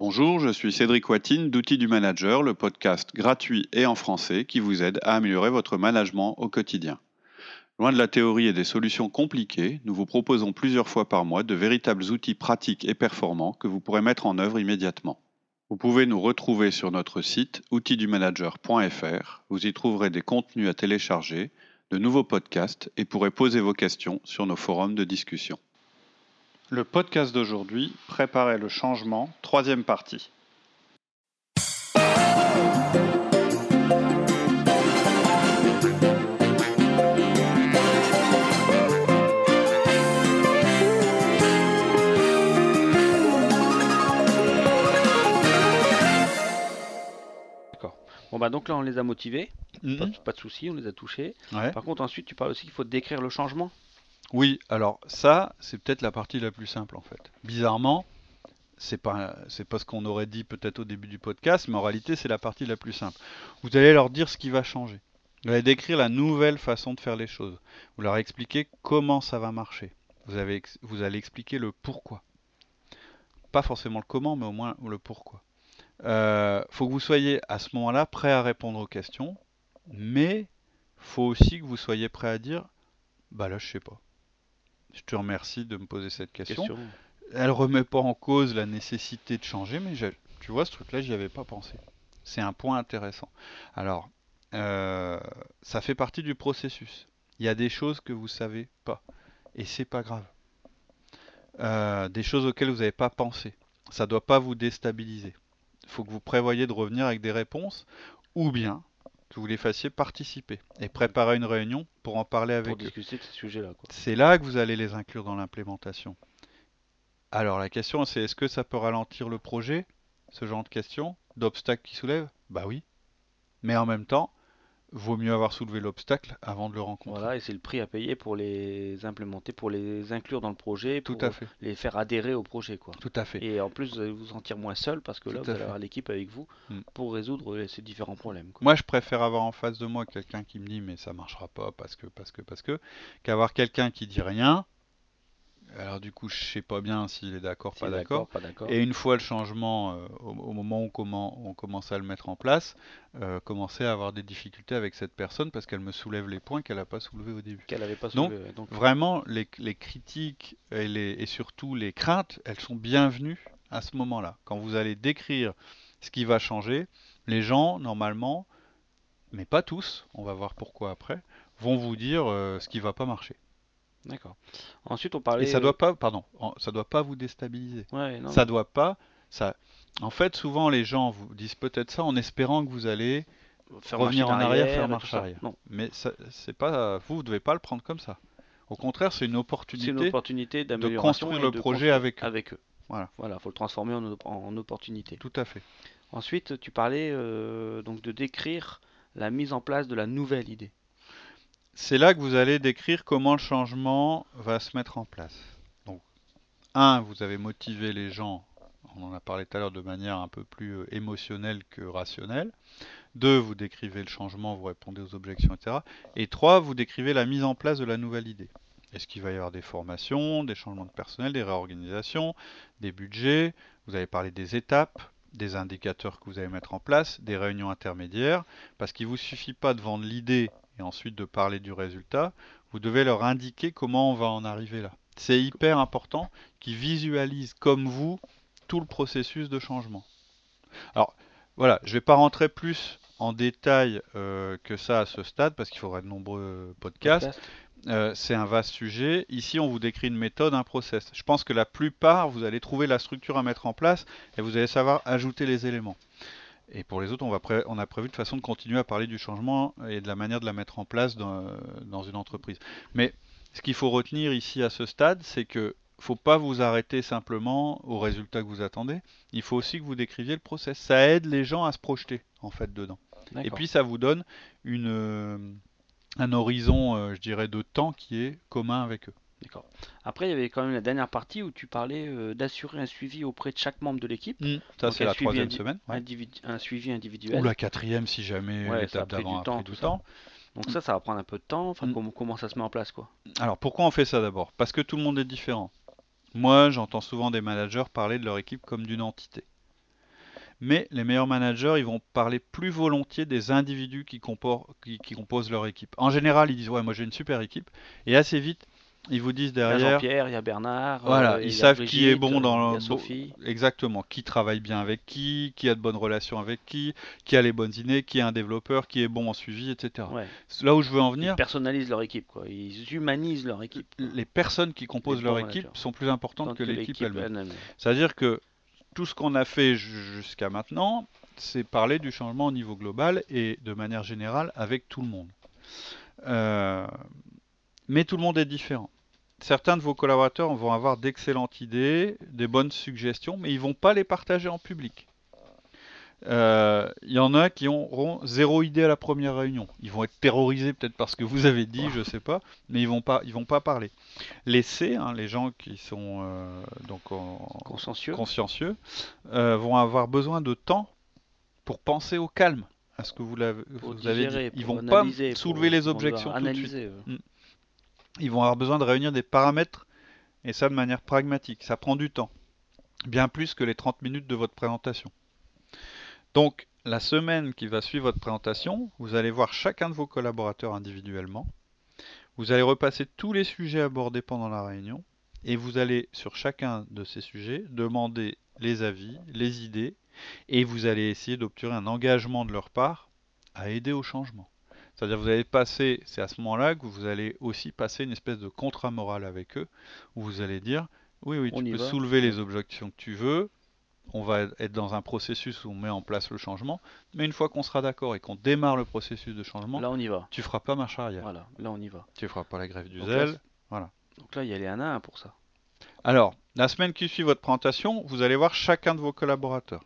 Bonjour, je suis Cédric Watine d'Outils du Manager, le podcast gratuit et en français qui vous aide à améliorer votre management au quotidien. Loin de la théorie et des solutions compliquées, nous vous proposons plusieurs fois par mois de véritables outils pratiques et performants que vous pourrez mettre en œuvre immédiatement. Vous pouvez nous retrouver sur notre site outildumanager.fr. Vous y trouverez des contenus à télécharger, de nouveaux podcasts et pourrez poser vos questions sur nos forums de discussion. Le podcast d'aujourd'hui, Préparer le changement, troisième partie. Bon bah donc là on les a motivés, pas, pas de souci, on les a touchés. Ouais. Par contre ensuite tu parles aussi qu'il faut décrire le changement. Oui, alors ça, c'est peut-être la partie la plus simple en fait. Bizarrement, c'est pas pas ce qu'on aurait dit peut-être au début du podcast, mais en réalité, c'est la partie la plus simple. Vous allez leur dire ce qui va changer. Vous allez décrire la nouvelle façon de faire les choses. Vous leur expliquez comment ça va marcher. Vous avez vous allez expliquer le pourquoi. Pas forcément le comment, mais au moins le pourquoi. Euh, faut que vous soyez à ce moment-là prêt à répondre aux questions, mais faut aussi que vous soyez prêt à dire, bah là, je sais pas. Je te remercie de me poser cette question. Question. Elle remet pas en cause la nécessité de changer, mais tu vois, ce truc-là, j'y avais pas pensé. C'est un point intéressant. Alors, euh, ça fait partie du processus. Il y a des choses que vous savez pas, et c'est pas grave. Euh, des choses auxquelles vous n'avez pas pensé. Ça doit pas vous déstabiliser. Il faut que vous prévoyez de revenir avec des réponses, ou bien que vous les fassiez participer et préparer une réunion pour en parler avec Pour eux. discuter de ce sujet-là. quoi. C'est là que vous allez les inclure dans l'implémentation. Alors la question c'est est-ce que ça peut ralentir le projet Ce genre de questions D'obstacles qui soulèvent? Bah oui. Mais en même temps, vaut mieux avoir soulevé l'obstacle avant de le rencontrer. Voilà, et c'est le prix à payer pour les implémenter, pour les inclure dans le projet, Tout pour à fait. les faire adhérer au projet. quoi. Tout à fait. Et en plus, vous allez vous sentir moins seul parce que là, Tout vous allez fait. avoir l'équipe avec vous Mm. pour résoudre euh, ces différents problèmes. quoi. Moi, je préfère avoir en face de moi quelqu'un qui me dit mais ça marchera pas parce que parce que parce que qu'avoir quelqu'un qui dit rien. Alors du coup, je sais pas bien s'il est d'accord, Si pas d'accord. Et une fois le changement, euh, au, au moment où comment- on commence à le mettre en place, euh, commencer à avoir des difficultés avec cette personne parce qu'elle me soulève les points qu'elle n'a pas soulevés au début. Qu'elle avait pas Donc, soulevé. Donc, Vraiment, les, les critiques et, les- et surtout les craintes, elles sont bienvenues à ce moment-là. Quand vous allez décrire ce qui va changer, les gens, normalement, mais pas tous, on va voir pourquoi après, vont vous dire euh, ce qui va pas marcher. D'accord. Ensuite, on parlait. Et ça doit pas, pardon, ça doit pas vous déstabiliser. Ouais, non, Ça doit pas. Ça... En fait, souvent, les gens vous disent peut-être ça en espérant que vous allez, faire revenir en arrière, faire marche arrière. Non, mais c'est pas, vous, vous devez pas le prendre comme ça. Au contraire, c'est une c'est une opportunité opportunité de construire le de projet avec eux. avec eux. Voilà. Voilà, faut le transformer en, en opportunité. Tout à fait. Ensuite, tu parlais euh, donc de décrire la mise en place de la nouvelle idée. C'est là que vous allez décrire comment le changement va se mettre en place. Donc, un, vous avez motivé les gens, on en a parlé tout à l'heure de manière un peu plus euh, émotionnelle que rationnelle. Deux, vous décrivez le changement, vous répondez aux objections, etc. Et trois, vous décrivez la mise en place de la nouvelle idée. Est-ce qu'il va y avoir des formations, des changements de personnel, des réorganisations, des budgets? Vous avez parlé des étapes, des indicateurs que vous allez mettre en place, des réunions intermédiaires, parce qu'il ne vous suffit pas de vendre l'idée et ensuite de parler du résultat, vous devez leur indiquer comment on va en arriver là. C'est hyper important qu'ils visualisent comme vous tout le processus de changement. Alors voilà, je ne vais pas rentrer plus en détail euh, que ça à ce stade parce qu'il faudrait de nombreux podcasts. Podcast. Euh, c'est un vaste sujet. Ici, on vous décrit une méthode, un process. Je pense que la plupart, vous allez trouver la structure à mettre en place et vous allez savoir ajouter les éléments. Et pour les autres, on, va pré- on a prévu de façon de continuer à parler du changement et de la manière de la mettre en place dans, dans une entreprise. Mais ce qu'il faut retenir ici à ce stade, c'est que faut pas vous arrêter simplement au résultat que vous attendez. Il faut aussi que vous décriviez le process. Ça aide les gens à se projeter en fait dedans. Et puis ça vous donne une, euh, un horizon, euh, je dirais, de temps qui est commun avec eux. D'accord. Après, il y avait quand même la dernière partie où tu parlais euh, d'assurer un suivi auprès de chaque membre de l'équipe. Ça, Donc, c'est la troisième indi- semaine. ouais. individu- un suivi individuel. Ou la quatrième, si jamais Ouais, ça a l'étape d'avant a temps, pris tout du ça. temps. Donc ça, ça va prendre un peu de temps. Enfin, Mm. comment, comment ça se met en place, quoi? Alors, pourquoi on fait ça d'abord? Parce que tout le monde est différent. Moi, j'entends souvent des managers parler de leur équipe comme d'une entité. mais les meilleurs managers, ils vont parler plus volontiers des individus qui, qui composent leur équipe. En général, ils disent ouais, moi j'ai une super équipe, et assez vite, ils vous disent derrière. Il y a Jean-Pierre, il y a Bernard. Voilà, euh, ils savent qui est bon Brigitte, dans le. Sophie. Exactement, qui travaille bien avec qui, qui a de bonnes relations avec qui, qui a les bonnes idées, qui est un développeur, qui est bon en suivi, etc. Ouais. Là où je veux en Ils venir, personnalisent leur équipe, quoi. Ils humanisent leur équipe. les personnes qui composent leur équipe sont plus importantes Tant que l'équipe elle-même. C'est-à-dire que tout ce qu'on a fait ju- jusqu'à maintenant, c'est parler du changement au niveau global et de manière générale avec tout le monde. Euh, mais tout le monde est différent. Certains de vos collaborateurs vont avoir d'excellentes idées, des bonnes suggestions, mais ils vont pas les partager en public. Euh, Il y en a qui auront zéro idée à la première réunion. Ils vont être terrorisés peut-être parce que vous avez dit, je sais pas, mais ils vont pas, ils vont pas parler. Les C, hein, les gens qui sont euh, donc en- Consciencieux. consciencieux, euh, vont avoir besoin de temps pour penser au calme à ce que vous, l'avez- avez dit. Ils vont pas soulever les objections tout de suite. Ils vont avoir besoin de réunir des paramètres et ça de manière pragmatique. Ça prend du temps, bien plus que les 30 minutes de votre présentation. Donc, la semaine qui va suivre votre présentation, vous allez voir chacun de vos collaborateurs individuellement. Vous allez repasser tous les sujets abordés pendant la réunion et vous allez, sur chacun de ces sujets, demander les avis, les idées et vous allez essayer d'obtenir un engagement de leur part à aider au changement. C'est-à-dire vous allez passer, c'est à ce moment-là que vous allez aussi passer une espèce de contrat moral avec eux, où vous allez dire, oui, oui, On tu peux va. soulever les objections que tu veux, on va être dans un processus où on met en place le changement, mais une fois qu'on sera d'accord et qu'on démarre le processus de changement, Là, on y va. tu feras pas marche arrière. Voilà, là, on y va. Tu feras pas la grève du Donc là, zèle. Donc là, il y a les 1 à 1 pour ça. Alors, la semaine qui suit votre présentation, vous allez voir chacun de vos collaborateurs.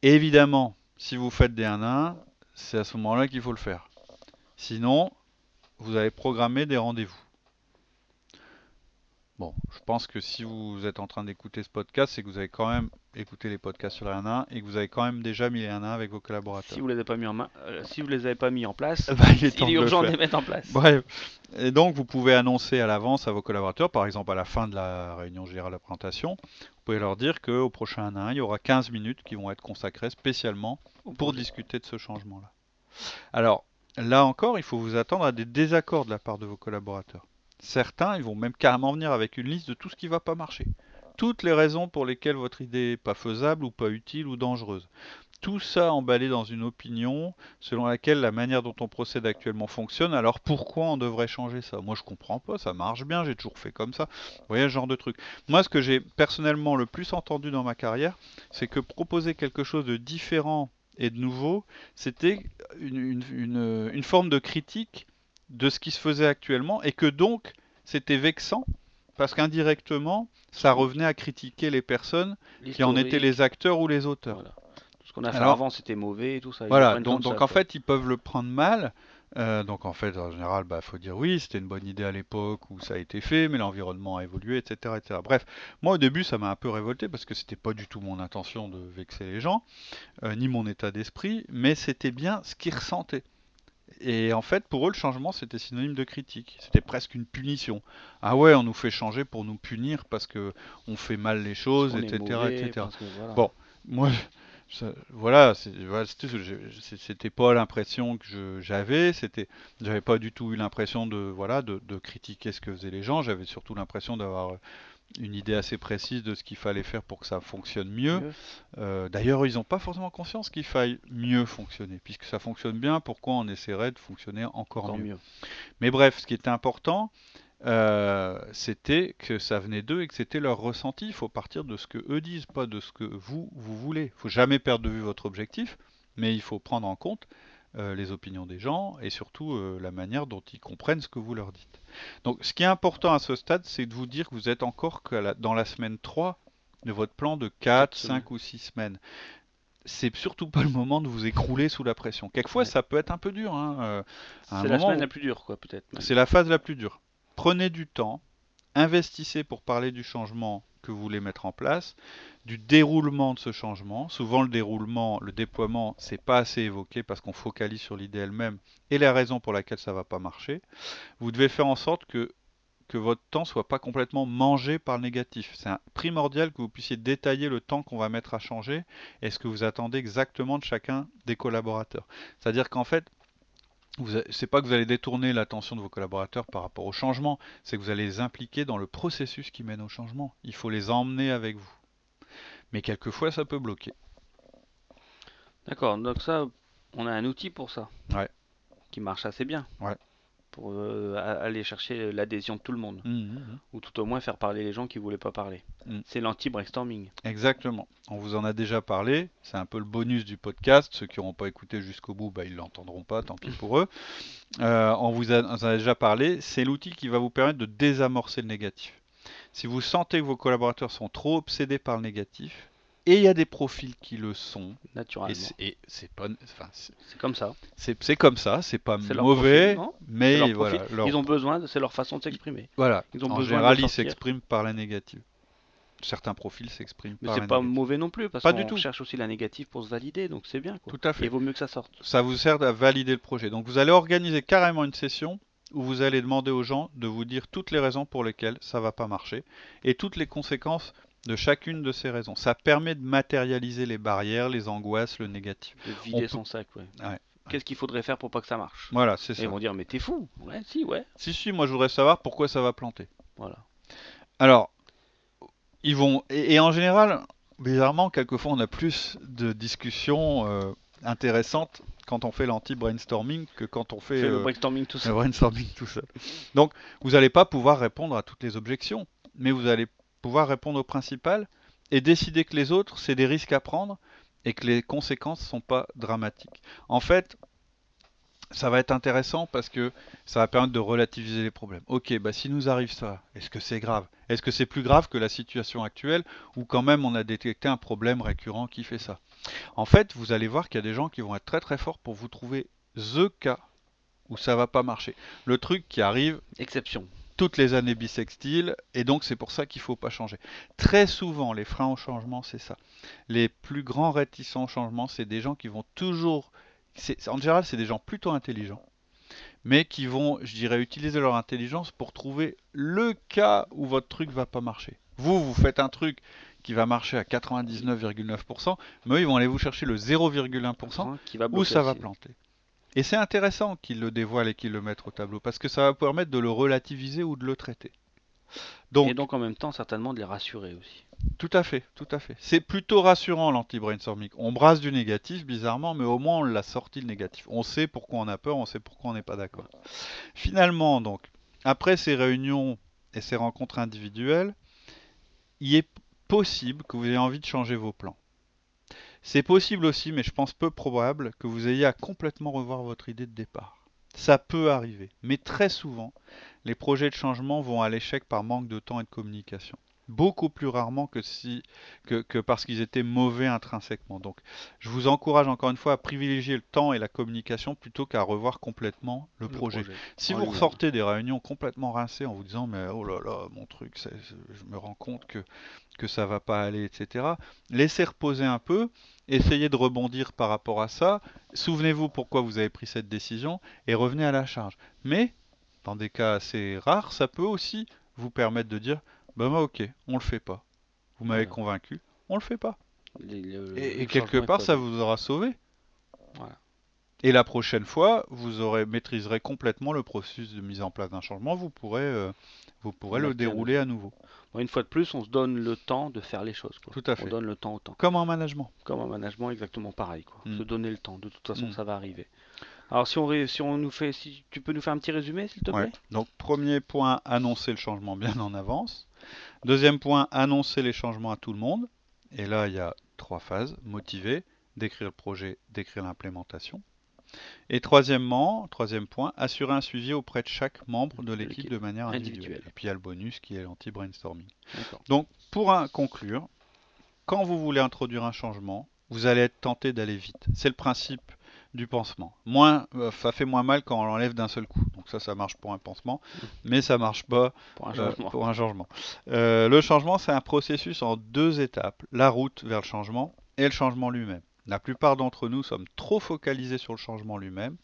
Évidemment, si vous faites des 1 à 1, c'est à ce moment-là qu'il faut le faire. Sinon, vous allez programmer des rendez-vous. Bon, je pense que si vous êtes en train d'écouter ce podcast, c'est que vous avez quand même écouté les podcasts sur les 1 à 1 et que vous avez quand même déjà mis les 1 à 1 avec vos collaborateurs. Si vous les avez pas mis en main, euh, si vous les avez pas mis en place, Bah, il est temps il est de le urgent de les mettre en place. Bref, et donc vous pouvez annoncer à l'avance à vos collaborateurs, par exemple à la fin de la réunion générale de présentation, vous pouvez leur dire qu'au prochain 1 à 1, il y aura 15 minutes qui vont être consacrées spécialement pour discuter de ce changement-là. Alors, là encore, il faut vous attendre à des désaccords de la part de vos collaborateurs. Certains, ils vont même carrément venir avec une liste de tout ce qui ne va pas marcher. Toutes les raisons pour lesquelles votre idée n'est pas faisable ou pas utile ou dangereuse. Tout ça emballé dans une opinion selon laquelle la manière dont on procède actuellement fonctionne, alors pourquoi on devrait changer ça? Moi je comprends pas, ça marche bien, j'ai toujours fait comme ça. Vous voyez ce genre de truc. Moi ce que j'ai personnellement le plus entendu dans ma carrière, c'est que proposer quelque chose de différent et de nouveau, c'était une, forme de critique de ce qui se faisait actuellement et que donc c'était vexant parce qu'indirectement ça revenait à critiquer les personnes qui en étaient les acteurs ou les auteurs. Voilà. Tout ce qu'on a fait Alors- avant, c'était mauvais et tout ça. Ils Voilà, donc, comme donc ça, en quoi. fait, ils peuvent le prendre mal. Euh, donc en fait, en général, bah, faut dire oui, c'était une bonne idée à l'époque où ça a été fait, mais l'environnement a évolué, etc., etc. Bref, moi au début, ça m'a un peu révolté parce que c'était pas du tout mon intention de vexer les gens, euh, ni mon état d'esprit, mais c'était bien ce qu'ils ressentaient. Et en fait, pour eux, le changement, c'était synonyme de critique. C'était presque une punition. Ah ouais, on nous fait changer pour nous punir parce que on fait mal les choses, On etc., mauvais, etc. voilà. Bon. Moi, ça- voilà, c'était pas l'impression que j'avais, c'était, j'avais pas du tout eu l'impression de, voilà, de, de critiquer ce que faisaient les gens. J'avais surtout l'impression d'avoir une idée assez précise de ce qu'il fallait faire pour que ça fonctionne mieux. Mieux. Euh, D'ailleurs, ils n'ont pas forcément conscience qu'il faille mieux fonctionner, puisque ça fonctionne bien. Pourquoi on essaierait de fonctionner encore, Encore mieux? mieux. mais bref, ce qui était important, euh, c'était que ça venait d'eux et que c'était leur ressenti. Il faut partir de ce que eux disent, pas de ce que vous, vous voulez. Il faut jamais perdre de vue votre objectif, mais il faut prendre en compte euh, les opinions des gens et surtout euh, la manière dont ils comprennent ce que vous leur dites. Donc ce qui est important à ce stade, c'est de vous dire que vous êtes encore que à la- dans la semaine 3 de votre plan de 4, Quatre semaines. 5 ou 6 semaines. C'est surtout pas le moment de vous écrouler sous la pression. Quelquefois, Ouais. ça peut être un peu dur. hein, euh, C'est la semaine où- la plus dure, quoi, peut-être. c'est la phase la plus dure. Prenez du temps, investissez pour parler du changement que vous voulez mettre en place, du déroulement de ce changement. Souvent le déroulement, le déploiement, c'est pas assez évoqué parce qu'on focalise sur l'idée elle-même et la raison pour laquelle ça va pas marcher. Vous devez faire en sorte que votre temps soit pas complètement mangé par le négatif. C'est primordial que vous puissiez détailler le temps qu'on va mettre à changer et ce que vous attendez exactement de chacun des collaborateurs. C'est-à-dire qu'en fait, c'est pas que vous allez détourner l'attention de vos collaborateurs par rapport au changement, c'est que vous allez les impliquer dans le processus qui mène au changement. Il faut les emmener avec vous. Mais quelquefois, ça peut bloquer. D'accord, donc ça, on a un outil pour ça. Ouais. Qui marche assez bien. Ouais. Pour euh, aller chercher l'adhésion de tout le monde. Mmh, mmh, mmh. Ou tout au moins faire parler les gens qui voulaient pas parler. C'est l'anti-brainstorming. Exactement. On vous en a déjà parlé. C'est un peu le bonus du podcast. Ceux qui n'auront pas écouté jusqu'au bout, bah, ils l'entendront pas, tant pis pour eux. Euh, on vous en a déjà parlé. C'est l'outil qui va vous permettre de désamorcer le négatif. Si vous sentez que vos collaborateurs sont trop obsédés par le négatif, et il y a des profils qui le sont. Naturellement. Et c'est pas. Enfin, c'est comme ça. C'est comme ça, c'est pas mauvais, mais voilà. Ils ont besoin, c'est leur façon de s'exprimer. Voilà. Ils ont en besoin général, ils s'expriment par la négative. Certains profils s'expriment par la négative. Mais c'est pas mauvais non plus, parce qu'on cherche aussi la négative pour se valider, donc c'est bien. Tout à fait. il vaut mieux que ça sorte. Ça vous sert à valider le projet. Donc vous allez organiser carrément une session où vous allez demander aux gens de vous dire toutes les raisons pour lesquelles ça va pas marcher et toutes les conséquences de chacune de ces raisons. Ça permet de matérialiser les barrières, les angoisses, le négatif. De vider son sac, ouais. Qu'est-ce qu'il faudrait faire pour pas que ça marche? Voilà, c'est ça. ils vont dire, mais t'es fou Ouais, si, ouais. Si, si, moi je voudrais savoir pourquoi ça va planter. Voilà. Alors, ils vont. Et, en général, bizarrement, quelquefois on a plus de discussions euh, intéressantes quand on fait l'anti-brainstorming que quand on fait, le euh, brainstorming tout seul. Le brainstorming tout seul. Donc, vous n'allez pas pouvoir répondre à toutes les objections, mais vous allez pouvoir répondre au principal et décider que les autres, c'est des risques à prendre et que les conséquences ne sont pas dramatiques. En fait, ça va être intéressant parce que ça va permettre de relativiser les problèmes. Ok, bah si nous arrive ça, est-ce que c'est grave? Est-ce que c'est plus grave que la situation actuelle ou quand même on a détecté un problème récurrent qui fait ça? En fait, vous allez voir qu'il y a des gens qui vont être très très forts pour vous trouver the cas où ça va pas marcher. Le truc qui arrive. Exception toutes les années bissextiles, et donc c'est pour ça qu'il ne faut pas changer. Très souvent, les freins au changement, c'est ça. Les plus grands réticents au changement, c'est des gens qui vont toujours... En général, c'est des gens plutôt intelligents, mais qui vont, je dirais, utiliser leur intelligence pour trouver le cas où votre truc va pas marcher. Vous, vous faites un truc qui va marcher à 99,9%, mais eux, ils vont aller vous chercher le 0,1% où ça va planter. Et c'est intéressant qu'ils le dévoilent et qu'ils le mettent au tableau, parce que ça va permettre de le relativiser ou de le traiter. Donc, et donc en même temps, certainement de les rassurer aussi. Tout à fait, tout à fait. C'est plutôt rassurant l'anti-brainstorming. On brasse du négatif, bizarrement, mais au moins on l'a sorti le négatif. On sait pourquoi on a peur, on sait pourquoi on n'est pas d'accord. Finalement, donc, après ces réunions et ces rencontres individuelles, il est possible que vous ayez envie de changer vos plans. C'est possible aussi, mais je pense peu probable, que vous ayez à complètement revoir votre idée de départ. Ça peut arriver, mais très souvent, les projets de changement vont à l'échec par manque de temps et de communication beaucoup plus rarement que, si, que, parce qu'ils étaient mauvais intrinsèquement. Donc je vous encourage encore une fois à privilégier le temps et la communication plutôt qu'à revoir complètement le, projet. Si vous ressortez des réunions complètement rincées en vous disant mais oh là là mon truc, je me rends compte que, que ça va pas aller, etc. Laissez reposer un peu, essayez de rebondir par rapport à ça, souvenez-vous pourquoi vous avez pris cette décision et revenez à la charge. Mais dans des cas assez rares, ça peut aussi vous permettre de dire bah, bah ok, on le fait pas. Vous m'avez convaincu, on le fait pas. et, quelque part, ça vous aura sauvé. Et la prochaine fois, vous aurez maîtriserez complètement le processus de mise en place d'un changement. Vous pourrez, euh, vous pourrez le dérouler à nouveau. une fois de plus, on se donne le temps de faire les choses. Tout à fait. On donne le temps au temps. Comme en management. Comme en management, exactement pareil. Quoi. Mm. Se donner le temps. De toute façon, mm. ça va arriver. Alors si on, si on nous fait, si tu peux nous faire un petit résumé, s'il te plaît? Donc premier point, annoncer le changement bien en avance. Deuxième point, annoncer les changements à tout le monde. Et là, il y a trois phases. Motiver, décrire le projet, décrire l'implémentation. Et troisièmement, troisième point, assurer un suivi auprès de chaque membre de l'équipe de manière individuelle. Et puis il y a le bonus qui est l'anti-brainstorming. Donc pour conclure, quand vous voulez introduire un changement, vous allez être tenté d'aller vite. C'est le principe du pansement. Moins, euh, ça fait moins mal quand on l'enlève d'un seul coup. Donc ça, ça marche pour un pansement, mais ça marche pas pour un euh, changement. Euh, le changement, c'est un processus en deux étapes la route vers le changement et le changement lui-même. La plupart d'entre nous sommes trop focalisés sur le changement lui-même.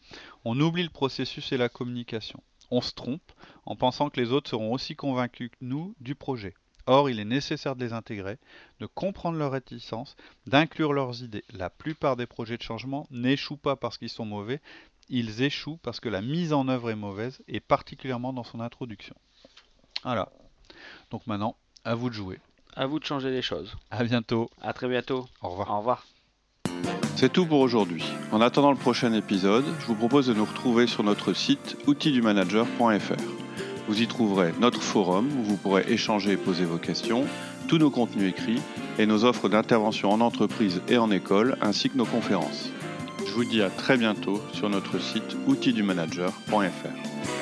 On oublie le processus et la communication. on se trompe en pensant que les autres seront aussi convaincus que nous du projet. Or, il est nécessaire de les intégrer, de comprendre leurs réticences, d'inclure leurs idées. La plupart des projets de changement n'échouent pas parce qu'ils sont mauvais, ils échouent parce que la mise en œuvre est mauvaise, et particulièrement dans son introduction. Voilà. Donc maintenant, à vous de jouer. À vous de changer les choses. À bientôt. À très bientôt. Au revoir. Au revoir. C'est tout pour aujourd'hui. En attendant le prochain épisode, je vous propose de nous retrouver sur notre site outildumanager.fr. Vous y trouverez notre forum où vous pourrez échanger et poser vos questions, tous nos contenus écrits et nos offres d'intervention en entreprise et en école, ainsi que nos conférences. Je vous dis à très bientôt sur notre site outildumanager.fr.